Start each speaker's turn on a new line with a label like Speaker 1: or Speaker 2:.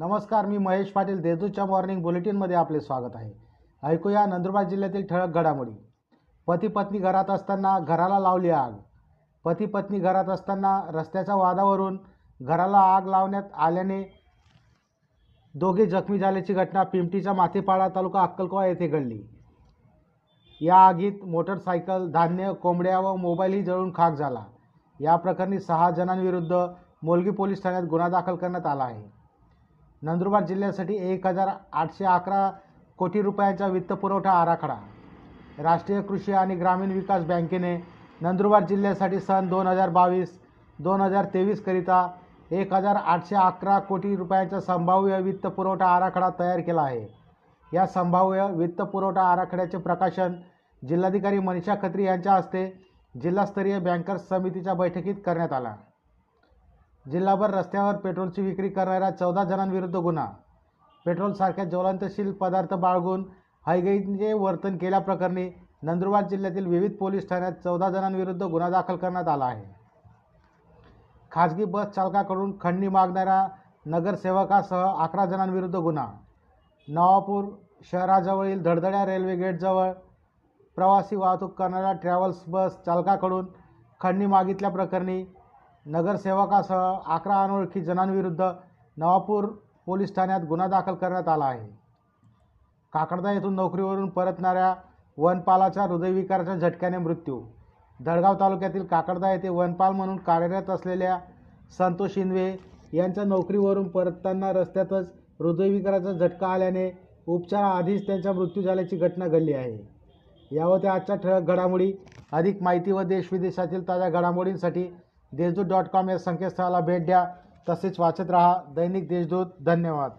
Speaker 1: नमस्कार मी महेश पाटील देजूच्या मॉर्निंग बुलेटिनमध्ये आपले स्वागत आहे. ऐकूया नंदुरबार जिल्ह्यातील ठळक घडामोडी. पती पत्नी घरात असताना घराला लावली आग. पती पत्नी घरात असताना रस्त्याच्या वादावरून घराला आग लावण्यात आल्याने दोघे जखमी झाल्याची घटना पिंपटीच्या माथेपाडा तालुका अक्कलकोवा येथे घडली. या आगीत मोटरसायकल धान्य कोंबड्या व मोबाईलही जळून खाक झाला. या प्रकरणी सहा जणांविरुद्ध मोलगी पोलीस ठाण्यात गुन्हा दाखल करण्यात आला आहे. नंदुरबार जिल्ह्यासाठी एक हजार आठशे अकरा कोटी रुपयांचा वित्तपुरवठा आराखडा. राष्ट्रीय कृषी आणि ग्रामीण विकास बँकेने नंदुरबार जिल्ह्यासाठी सन दोन हजार बावीस दोन हजार तेवीसकरिता एक हजार आठशे अकरा कोटी रुपयांचा संभाव्य वित्तपुरवठा आराखडा तयार केला आहे. या संभाव्य वित्तपुरवठा आराखड्याचे प्रकाशन जिल्हाधिकारी मनीषा खत्री यांच्या हस्ते जिल्हास्तरीय बँकर्स समितीच्या बैठकीत करण्यात आला. जिल्हाभर रस्त्यावर पेट्रोलची विक्री करणाऱ्या चौदा जणांविरुद्ध गुन्हा. पेट्रोलसारख्या ज्वलंतशील पदार्थ बाळगून हयगईचे वर्तन केल्याप्रकरणी नंदुरबार जिल्ह्यातील विविध पोलीस ठाण्यात चौदा जणांविरुद्ध गुन्हा दाखल करण्यात आला आहे. खाजगी बस चालकाकडून खंडणी मागणाऱ्या नगरसेवकासह अकरा जणांविरुद्ध गुन्हा. नवापूर शहराजवळील धडधड्या रेल्वे गेटजवळ प्रवासी वाहतूक करणाऱ्या ट्रॅव्हल्स बस चालकाकडून खंडणी मागितल्याप्रकरणी नगरसेवकासह अकरा अनोळखी जणांविरुद्ध नवापूर पोलीस ठाण्यात गुन्हा दाखल करण्यात आला आहे. काकडदा येथून नोकरीवरून परतणाऱ्या वनपालाचा हृदयविकाराच्या झटक्याने मृत्यू. धडगाव तालुक्यातील काकडदा येथे वनपाल म्हणून कार्यरत असलेल्या संतोष शिंदवे यांच्या नोकरीवरून परतताना रस्त्यातच हृदयविकाराचा झटका आल्याने उपचाराआधीच त्यांचा मृत्यू झाल्याची घटना घडली आहे. या होत्या आजच्या ठळक घडामोडी. अधिक माहिती व देशविदेशातील ताज्या घडामोडींसाठी देशदूत डॉट कॉम या संकेतस्थळाला भेट द्या. तसेच वाचत राहा. दैनिक देशदूत धन्यवाद.